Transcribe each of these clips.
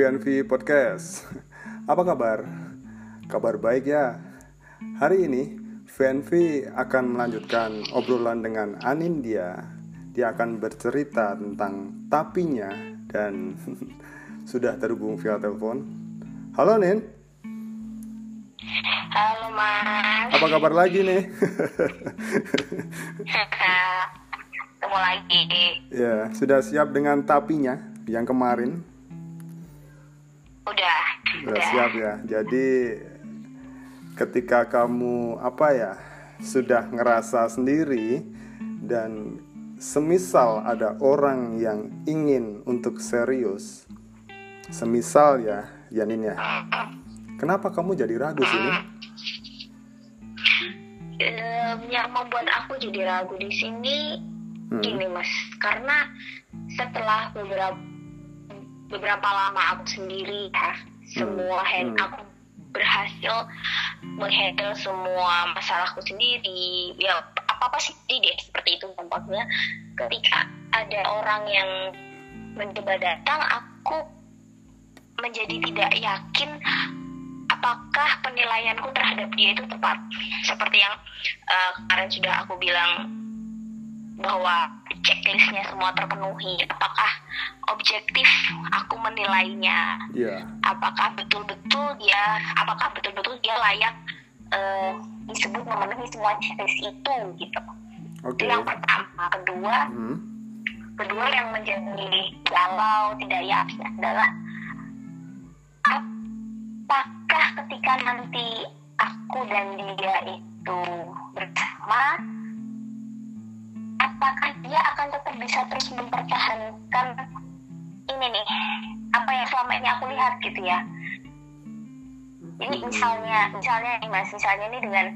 VNV Podcast. Apa kabar? Kabar baik ya. Hari ini VNV akan melanjutkan obrolan dengan Anindya. Dia akan bercerita tentang tapinya dan sudah terhubung via telepon. Halo Nin. Halo Mas. Apa kabar lagi nih? Ketemu lagi. ya, sudah siap dengan tapinya yang kemarin? Udah. Sudah siap ya. Jadi ketika kamu apa ya sudah ngerasa sendiri dan semisal ada orang yang ingin untuk serius, semisal ya Yanin ya, kenapa kamu jadi ragu sini? Em, yang membuat aku jadi ragu di sini Hmm. gini Mas, karena setelah beberapa beberapa lama aku sendiri ya, semua hand Hmm. aku berhasil menghandle semua masalahku sendiri. Ya apa apa sih deh seperti itu tampaknya. Ketika ada orang yang mencoba datang, aku menjadi tidak yakin apakah penilaianku terhadap dia itu tepat seperti yang uh, kemarin sudah aku bilang bahwa checklistnya semua terpenuhi apakah objektif aku menilainya Iya. apakah betul-betul dia apakah betul-betul dia layak uh, disebut memenuhi semua checklist itu gitu Oke. itu yang pertama kedua Hmm. kedua yang menjadi galau tidak yakin adalah apakah ketika nanti aku dan dia itu bersama apakah dia akan tetap bisa terus mempertahankan ini nih apa yang selama ini aku lihat gitu ya ini misalnya misalnya nih mas misalnya ini dengan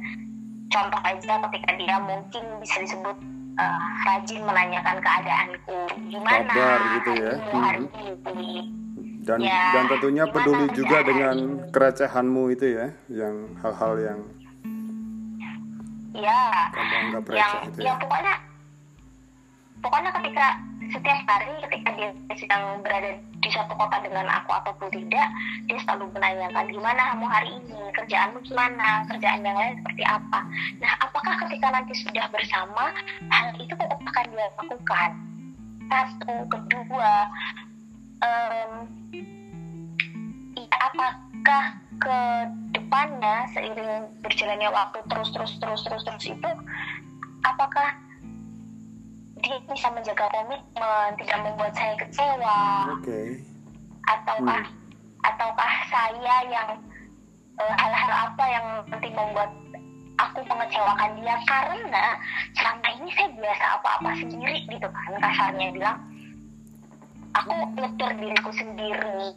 contoh aja ketika dia mungkin bisa disebut eh, rajin menanyakan keadaanku gimana Kabar gitu ya. hari ini Dan Ya, dan tentunya peduli juga kerjaan dengan ini? kerecehanmu itu ya, yang hal-hal yang ya yang receh itu ya ya. pokoknya pokoknya ketika setiap hari ketika dia sedang berada di satu kota dengan aku ataupun tidak dia selalu menanyakan gimana kamu hari ini? Kerjaanmu gimana? Kerjaan yang lain seperti apa? Nah apakah ketika nanti sudah bersama hal itu tetap akan dia lakukan satu kedua em, ya, apakah ke depannya seiring berjalannya waktu terus terus terus terus terus itu apakah dia bisa menjaga komitmen tidak membuat saya kecewa. Oke. ataukah ataukah saya yang eh, hal-hal apa yang nanti membuat aku mengecewakan dia? Karena selama ini saya biasa apa-apa sendiri gitu kan kasarnya bilang. Aku nyetir diriku sendiri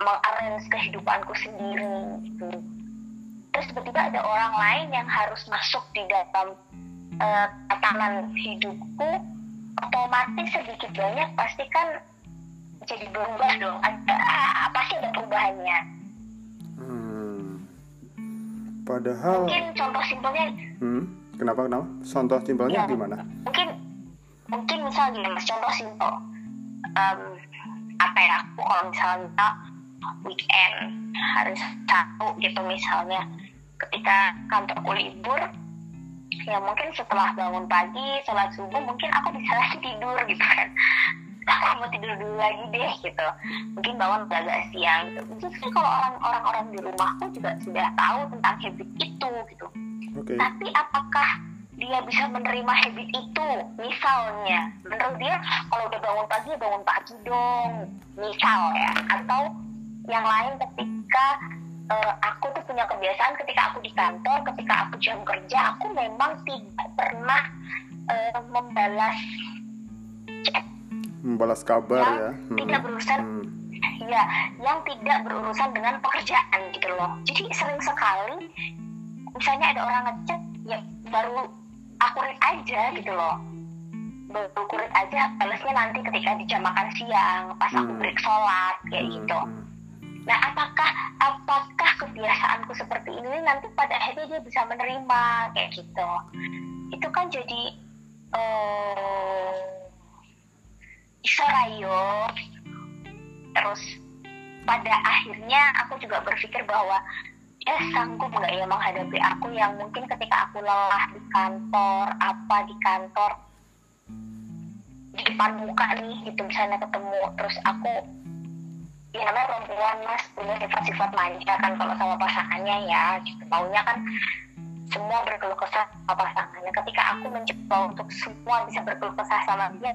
mengarrange kehidupanku sendiri gitu. Terus tiba-tiba ada orang lain yang harus masuk di dalam eh, tatanan hidupku otomatis sedikit banyak pasti kan jadi berubah dong ada ah, pasti ada perubahannya Hmm. Padahal, mungkin contoh simpelnya hmm, kenapa kenapa? Contoh simpelnya Ya. gimana? mungkin mungkin misal gini mas contoh simpel Em, apa ya aku kalau misalnya weekend hari satu gitu misalnya ketika kantorku libur ya mungkin setelah bangun pagi sholat subuh mungkin aku bisa lagi tidur gitu kan. Aku mau tidur dulu lagi deh gitu. Mungkin bangun agak siang. Gitu. kan kalau orang orang-orang di rumahku juga sudah tahu tentang habit itu gitu. Oke. tapi apakah dia bisa menerima habit itu? Misalnya menurut dia kalau udah bangun pagi ya bangun pagi dong. Misal ya. Atau yang lain ketika eh, aku tuh punya kebiasaan ketika aku di kantor ketika aku jam kerja aku memang tidak pernah eh, membalas chat Membalas kabar yang ya. tidak berurusan Hmm. ya yang tidak berurusan dengan pekerjaan gitu loh jadi sering sekali misalnya ada orang ngechat ya baru aku read aja gitu loh baru aja balasnya nanti ketika di jam makan siang pas aku Hmm. break sholat kayak Hmm, gitu hmm. Nah apakah apakah kebiasaanku seperti ini nanti pada akhirnya dia bisa menerima? Kayak gitu. Itu kan jadi eh bisa rayo terus pada akhirnya aku juga berpikir bahwa dia sanggup nggak ya menghadapi aku yang mungkin ketika aku lelah di kantor apa di kantor di depan muka nih gitu misalnya ketemu terus aku ya namanya perempuan mas punya sifat-sifat manja kan kalau sama pasangannya ya gitu. Maunya kan semua berkeluh kesah sama pasangannya. Ketika aku mencoba untuk semua bisa berkeluh kesah sama dia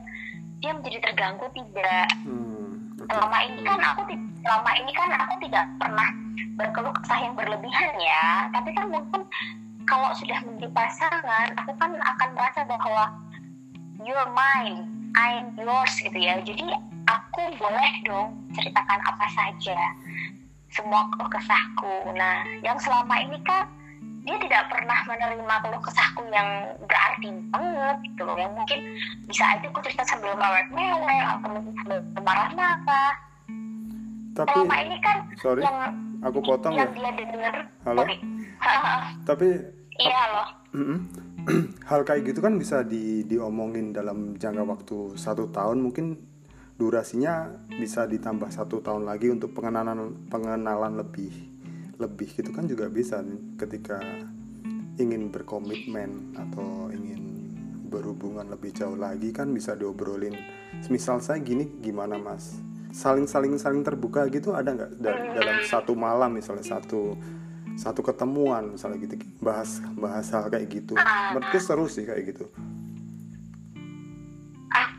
dia menjadi terganggu tidak. Hmm, selama ini kan aku selama ini kan aku tidak pernah berkeluh kesah yang berlebihan ya. Tapi kan mungkin kalau sudah menjadi pasangan aku kan akan merasa bahwa you're mine I'm yours gitu ya. Jadi aku boleh dong ceritakan apa saja semua keluh kesahku. Nah yang selama ini kan dia tidak pernah menerima keluh kesahku yang berarti banget gitu loh. Yang mungkin bisa aja aku cerita sambil mewek-mewek atau mungkin sambil marah-marah. Tapi selama ini kan sorry, yang aku potong ya. yang dia denger Halo? Tapi iya loh Mm-mm. hal kayak gitu kan bisa di diomongin dalam jangka waktu satu tahun mungkin durasinya bisa ditambah satu tahun lagi untuk pengenalan pengenalan lebih lebih gitu kan juga bisa ketika ingin berkomitmen atau ingin berhubungan lebih jauh lagi kan bisa diobrolin. Misal saya gini gimana mas? Saling saling saling terbuka gitu ada nggak? Da- dalam satu malam misalnya satu satu ketemuan misalnya gitu bahas bahas hal kayak gitu. Menurutku seru sih kayak gitu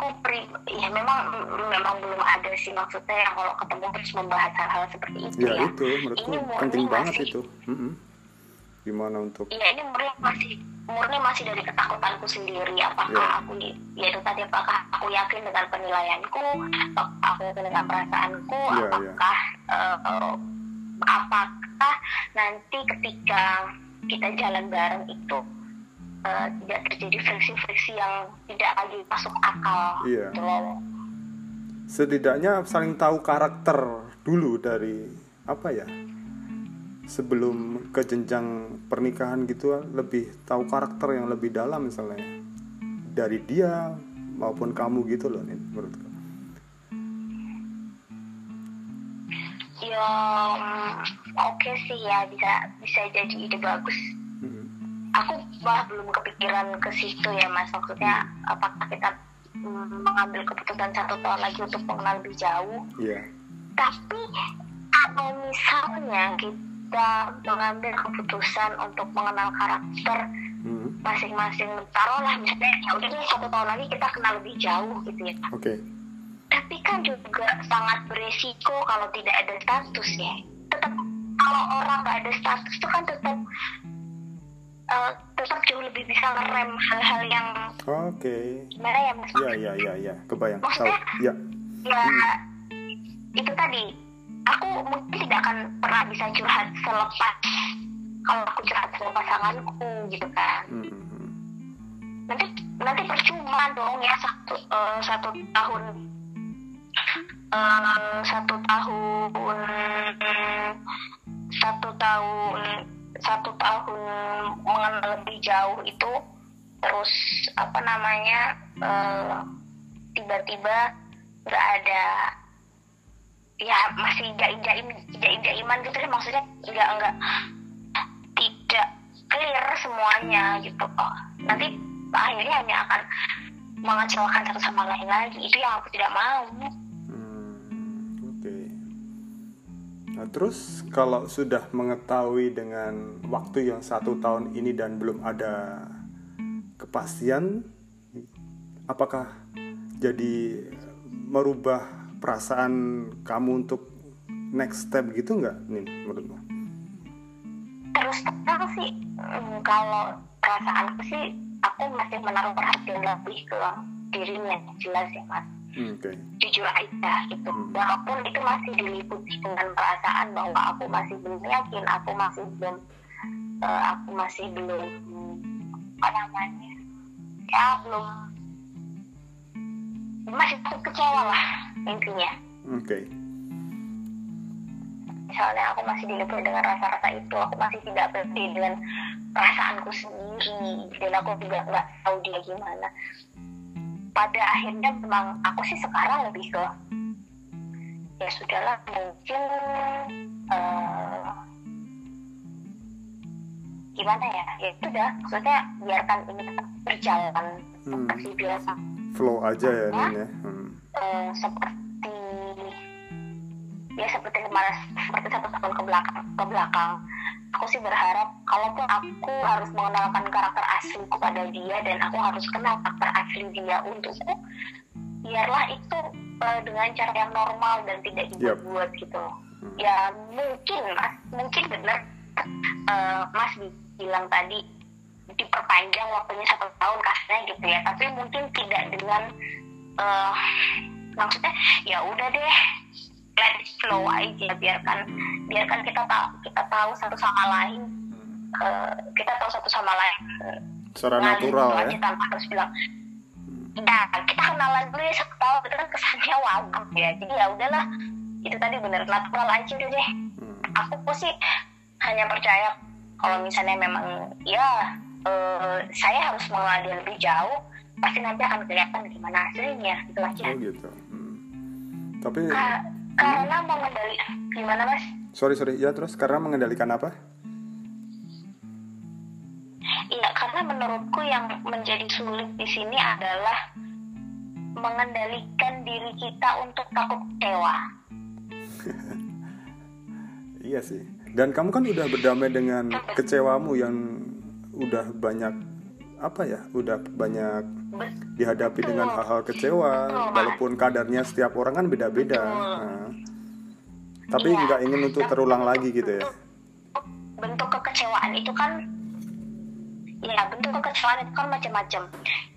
aku pri ya memang memang belum ada sih maksudnya yang kalau ketemu terus membahas hal-hal seperti itu ya ya, itu menurutku Ini penting banget masih- itu Mm-mm. gimana untuk Iya ini murni masih murni masih dari ketakutanku sendiri apakah Ya. aku di ya itu tadi apakah aku yakin dengan penilaianku apakah aku yakin dengan perasaanku Ya, ya. apakah eh, eh, apakah nanti ketika kita jalan bareng itu eh, tidak terjadi friksi-friksi yang tidak lagi masuk akal Iya. gitu loh. setidaknya saling tahu karakter dulu dari apa ya sebelum ke jenjang pernikahan gitu lebih tahu karakter yang lebih dalam misalnya dari dia maupun kamu gitu loh nih menurutku Ya, mm, oke sih ya bisa bisa jadi ide bagus. Aku malah belum kepikiran ke situ ya mas. Maksudnya apakah kita mm, mengambil keputusan satu tahun lagi untuk mengenal lebih jauh? iya Tapi kalau misalnya kita mengambil keputusan untuk mengenal karakter Mm. masing-masing, taruhlah misalnya ya udah satu tahun lagi kita kenal lebih jauh gitu ya. oke tapi kan juga sangat beresiko kalau tidak ada status ya tetap kalau orang nggak ada status itu kan tetap eh, tetap jauh lebih bisa ngerem hal-hal yang oke. Gimana ya mas? Ya ya ya ya. Kebayang. Tahu. Maksudnya? ya. ya itu tadi. Aku mungkin tidak akan pernah bisa curhat selepas kalau aku curhat sama pasanganku gitu kan. Mm-mm. nanti nanti percuma dong ya satu eh, satu tahun. Eh, satu tahun satu tahun satu tahun mengenal lebih jauh itu terus apa namanya eh, tiba-tiba nggak ada ya masih jaim jaim jaim jaiman gitu deh maksudnya nggak nggak tidak clear semuanya gitu. Kok nanti akhirnya hanya akan mengecewakan satu sama lain lagi. Itu yang aku tidak mau Nah, terus kalau sudah mengetahui dengan waktu yang satu tahun ini dan belum ada kepastian, apakah jadi merubah perasaan kamu untuk next step gitu nggak, nih menurutmu? terus terang sih kalau perasaanku sih aku masih menaruh perhatian lebih ke dirinya jelas ya mas Hmm, Oke. jujur aja gitu Hmm. walaupun itu masih diliputi dengan perasaan bahwa aku masih belum yakin aku masih belum eh, aku masih belum apa namanya ya belum masih tetap kecewa lah intinya Oke. misalnya aku masih diliputi dengan rasa-rasa itu aku masih tidak pede dengan perasaanku sendiri dan aku juga nggak tahu dia gimana pada akhirnya memang aku sih sekarang lebih ke ya sudahlah mungkin uh, gimana ya ya sudah maksudnya biarkan ini tetap berjalan Hmm. seperti biasa flow aja ya ya hmm. Eh, seperti ya seperti kemarin seperti satu tahun ke belakang ke belakang. Aku sih berharap kalaupun aku harus mengenalkan karakter asliku pada dia dan aku harus kenal karakter asli dia untukku biarlah itu eh, dengan cara yang normal dan tidak dibuat-buat gitu. Loh Hmm. ya mungkin mas mungkin benar eh, mas bilang tadi diperpanjang waktunya satu tahun kasarnya gitu ya. Tapi mungkin tidak dengan eh, maksudnya ya udah deh let it flow aja biarkan biarkan kita tahu kita tahu satu sama lain. Eh, kita tahu satu sama lain. Secara ngalir natural gitu ya. tanpa harus bilang. Nah kita kenalan dulu ya satu tahun itu kan kesannya wagap ya. Jadi ya udahlah itu tadi bener natural aja udah deh. Hmm. aku sih hanya percaya kalau misalnya memang ya eh, saya harus mengenal dia lebih jauh pasti nanti akan kelihatan gimana hasilnya gitu aja. Oh gitu. Hmm. tapi Ka- karena mengendali gimana mas sorry sorry ya terus karena mengendalikan apa Iya, karena menurutku yang menjadi sulit di sini adalah mengendalikan diri kita untuk takut kecewa. Iya sih. Dan kamu kan udah berdamai dengan kecewamu yang udah banyak apa ya? Udah banyak Dihadapi dengan hal-hal kecewa, walaupun kadarnya setiap orang kan beda-beda. Nah, tapi Iya. nggak ingin untuk terulang lagi gitu ya. Bentuk kekecewaan itu kan, ya bentuk kekecewaan itu kan macam-macam.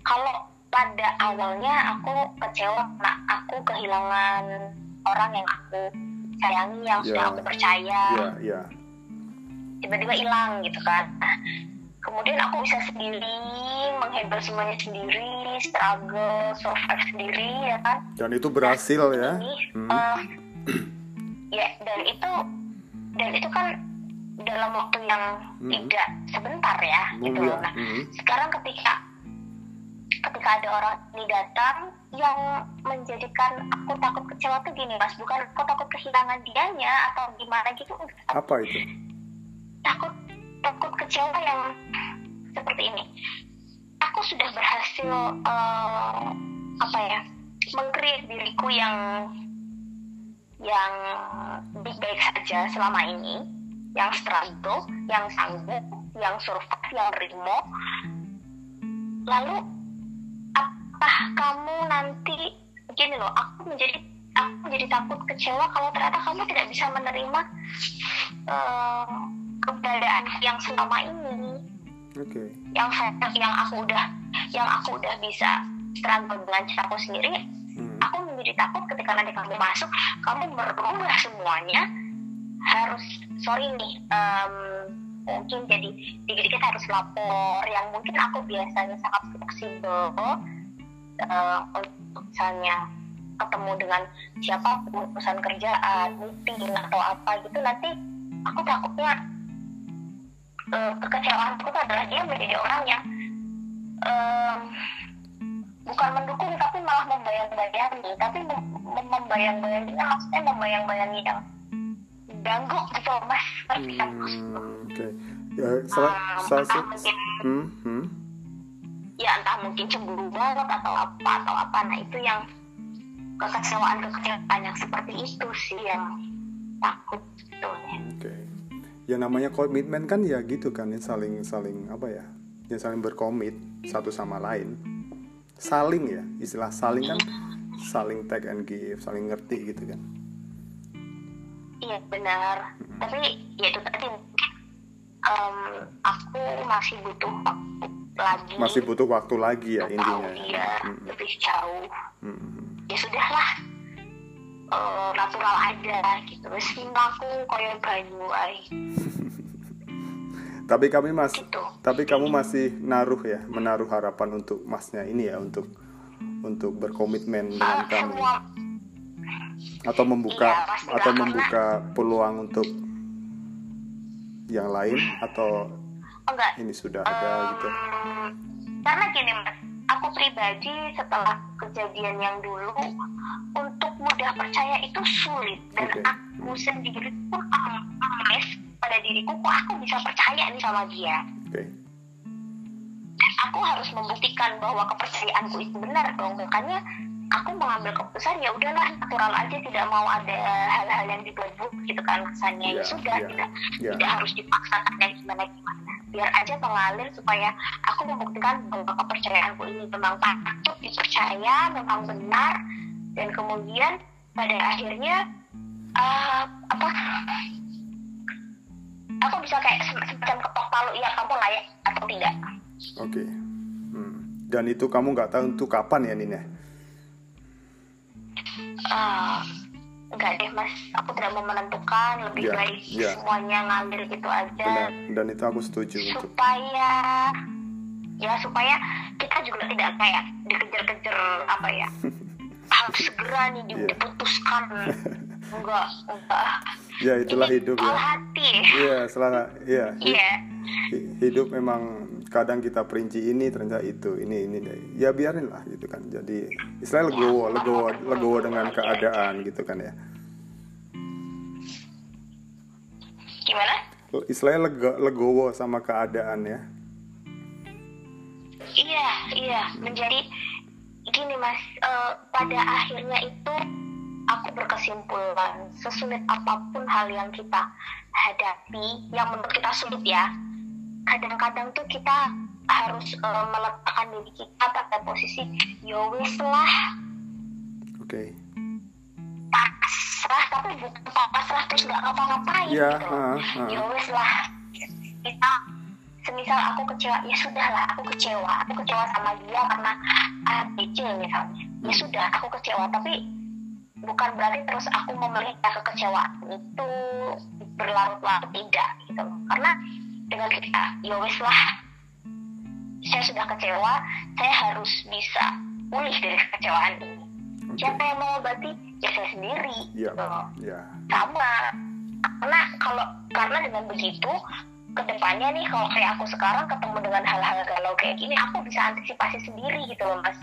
Kalau pada awalnya aku kecewa karena aku kehilangan orang yang aku sayangi, yang sudah Ya. aku percaya. Iya, iya. tiba-tiba hilang gitu kan Nah, kemudian aku bisa sendiri menghandle semuanya sendiri struggle survive sendiri ya kan Dan itu berhasil ya. ini Hmm. eh, ya dan itu dan itu kan dalam waktu yang Hmm. tidak sebentar ya gitu Iya. nah Hmm. sekarang ketika ketika ada orang ini datang yang menjadikan aku takut kecewa tuh gini mas bukan aku takut kehilangan dianya atau gimana gitu Apa itu? takut takut kecewa yang seperti ini. Aku sudah berhasil eh, apa ya mengkreat diriku yang yang baik-baik saja selama ini. Yang struggle yang sanggup yang survive yang rimo lalu apa kamu nanti gini loh aku menjadi aku menjadi takut kecewa kalau ternyata kamu tidak bisa menerima eh, keberadaan yang selama ini Oke. yang saya yang aku udah yang aku udah bisa struggle dengan caraku sendiri Hmm. aku menjadi takut ketika nanti kamu masuk kamu merubah semuanya harus sorry nih em, mungkin jadi dikit-dikit harus lapor yang mungkin aku biasanya sangat fleksibel eh, untuk misalnya ketemu dengan siapa urusan kerjaan meeting atau apa gitu nanti aku takutnya eh, kekecewaanku adalah dia menjadi orang yang em, bukan mendukung tapi malah membayang-bayangi tapi mem- mem- membayang-bayanginya maksudnya membayang-bayangi yang ganggu gitu mas kan? Hmm, Oke. Ya, salah, Ah, salah, mungkin hmm, hmm. ya entah mungkin cemburu banget atau apa atau apa nah itu yang kekecewaan kekecewaan yang seperti itu sih yang takut sebetulnya Oke. Ya namanya komitmen kan ya gitu kan, ya saling saling apa ya? Ya saling berkomit satu sama lain. Saling ya, istilah saling kan saling take and give, saling ngerti gitu kan. iya benar tapi ya itu tadi em, aku masih butuh waktu lagi Masih butuh waktu lagi ya intinya. dia Hmm, lebih jauh hmm. ya sudahlah eh, natural aja gitu. Wis aku koyo banyu ae. Tapi kami masih gitu. tapi kamu masih naruh ya, menaruh harapan untuk masnya ini ya untuk untuk berkomitmen dengan Eh, kamu semua. Atau membuka Iya, atau lah, membuka peluang untuk yang lain atau enggak. ini sudah ada gitu. Karena gini mas aku pribadi setelah kejadian yang dulu untuk mudah percaya itu sulit. Dan Oke. aku sendiri pun amazed pada diriku kok aku bisa percaya nih sama dia? Oke. Aku harus membuktikan bahwa kepercayaanku itu benar dong. Makanya aku mengambil keputusan ya udahlah natural aja tidak mau ada hal-hal yang dibuat gitu kan kesannya ya, Ya, sudah ya, tidak ya. tidak harus dipaksakan dan gimana gimana biar aja mengalir supaya aku membuktikan bahwa kepercayaanku ini memang patut dipercaya memang benar. Dan kemudian pada akhirnya eh, apa aku bisa kayak sem- semacam ketok palu ya kamu layak atau tidak. Oke. Hmm. dan itu kamu nggak tahu itu kapan ya Nin ya Eh, enggak deh mas. Aku tidak mau menentukan. Lebih Ya, baik ya. semuanya ngalir gitu aja. Benar. Dan itu aku setuju untuk supaya ya supaya kita juga tidak kayak dikejar-kejar apa ya harus segera nih Iya. diputuskan. Enggak enggak. Ya itulah Ini hidup ya. hati. Iya setelah iya. Iya. hi- hidup memang kadang kita perinci ini ternyata itu ini ini ya biarin lah gitu kan jadi istilahnya legowo legowo legowo dengan keadaan gitu kan ya gimana istilahnya lega- legowo sama keadaan ya Iya, iya, menjadi gini mas. eh, pada akhirnya itu aku berkesimpulan sesulit apa pun hal yang kita hadapi, yang menurut kita sulit ya. Kadang-kadang tuh kita harus eh, meletakkan diri kita pada posisi yo wis lah. Oke. Pasrah tapi bukan pasrah terus nggak ngapa-ngapain ya gitu. ah, ah. ya wes lah. Kita semisal aku kecewa ya sudah lah aku kecewa. Aku kecewa sama dia karena A B C misalnya. Ya sudah aku kecewa. Tapi bukan berarti terus aku memelihara kekecewaan itu berlarut-larut tidak gitu loh. Karena dengan kita ya wes lah. Saya sudah kecewa saya harus bisa pulih dari kekecewaan ini. Oke. Siapa yang mengobati? Ya saya sendiri ya gitu ya sama karena kalau karena dengan begitu ke depannya nih kalau kayak aku sekarang ketemu dengan hal-hal galau kayak gini aku bisa antisipasi sendiri gitu loh mas.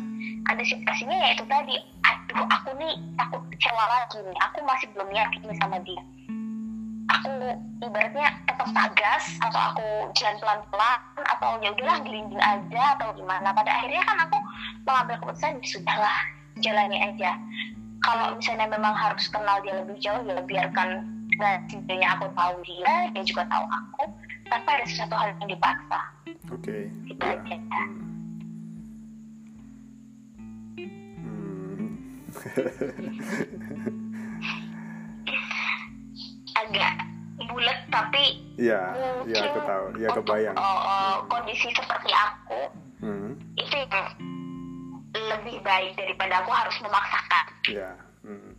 Antisipasinya ya itu tadi aduh aku nih takut kecewa lagi nih aku masih belum yakin sama dia aku ibaratnya tetap tagas atau aku jalan pelan-pelan atau ya udahlah gelinding aja atau gimana pada akhirnya kan aku mengambil keputusan "Ya sudahlah jalani aja kalau misalnya memang harus kenal dia lebih jauh ya biarkan dan setidaknya aku tahu dia dia juga tahu aku tanpa ada sesuatu hal yang dipaksa oke Gitu aja. Hmm. Hmm. agak bulat tapi ya mungkin ya aku tahu. Ya untuk, kebayang. uh, uh, kondisi seperti aku Hmm. itu yang lebih baik daripada aku harus memaksakan. Ya Hmm.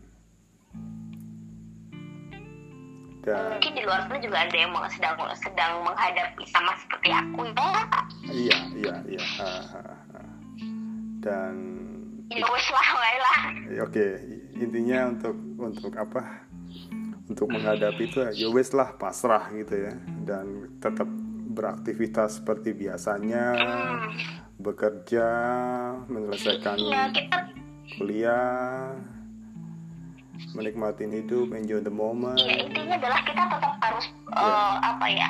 dan mungkin di luar sana juga ada yang sedang sedang menghadapi sama seperti aku ya iya iya iya. Dan ya wes lah. Oke intinya untuk untuk apa untuk menghadapi itu ya wes lah pasrah gitu ya dan tetap beraktivitas seperti biasanya bekerja menyelesaikan iya kita kuliah menikmati hidup enjoy the moment Iya intinya adalah kita tetap harus eh, apa ya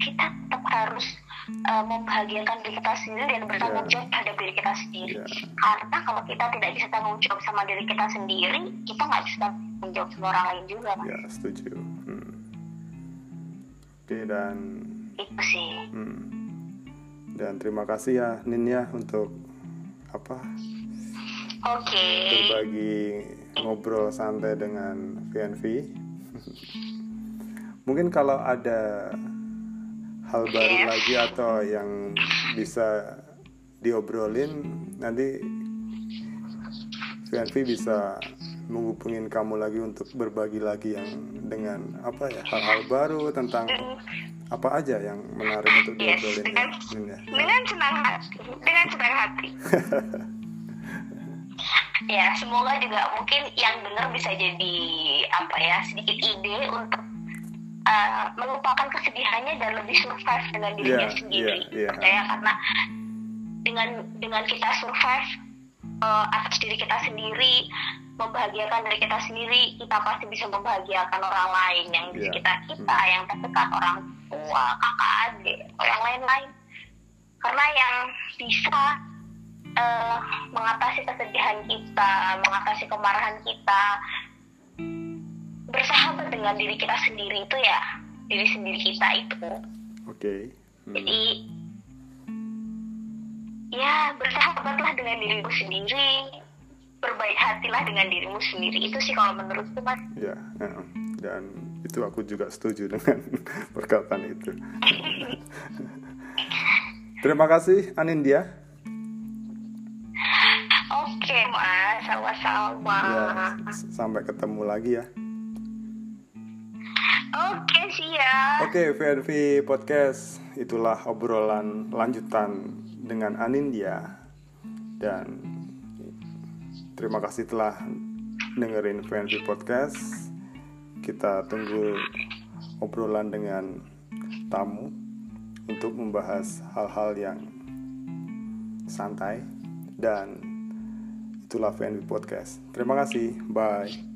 kita tetap harus eh, membahagiakan diri kita sendiri dan bertanggung Iya. jawab terhadap diri kita sendiri. Iya. Karena kalau kita tidak bisa tanggung jawab sama diri kita sendiri, kita nggak bisa tanggung jawab sama orang lain juga. Mas. ya setuju Hmm. oke dan Itu sih. hmm. dan terima kasih ya Nin ya untuk apa Oke. berbagi ngobrol santai dengan VNV. Mungkin kalau ada hal baru Yes. lagi atau yang bisa diobrolin nanti VNV bisa menghubungin kamu lagi untuk berbagi lagi yang dengan apa ya hal-hal baru tentang apa aja yang menarik untuk Yes, diobrolin ya, dengan, ya. dengan senang hati, dengan senang hati. ya, semoga juga mungkin yang dengar bisa jadi apa ya sedikit ide untuk uh, melupakan kesedihannya dan lebih survive dengan dirinya Iya, sendiri. iya, iya. Percaya karena dengan dengan kita survive uh, atas diri kita sendiri membahagiakan diri kita sendiri kita pasti bisa membahagiakan orang lain yang di Iya. sekitar kita yang terdekat orang tua kakak adik orang lain-lain karena yang bisa eh, mengatasi kesedihan kita mengatasi kemarahan kita bersahabat dengan diri kita sendiri itu ya diri sendiri kita itu Oke. Hmm. jadi ya bersahabatlah dengan dirimu sendiri berbaik hatilah dengan dirimu sendiri. Itu sih kalau menurutku mas. Ya, eh, dan itu aku juga setuju dengan perkataan itu. Terima kasih Anindya. oke mas. Sama-sama. Ya, sampai ketemu lagi ya. oke siap. Oke, VNV Podcast. Itulah obrolan lanjutan dengan Anindya. Dan terima kasih telah dengerin VNV Podcast. Kita tunggu obrolan dengan tamu untuk membahas hal-hal yang santai dan itulah VNV Podcast. Terima kasih. Bye.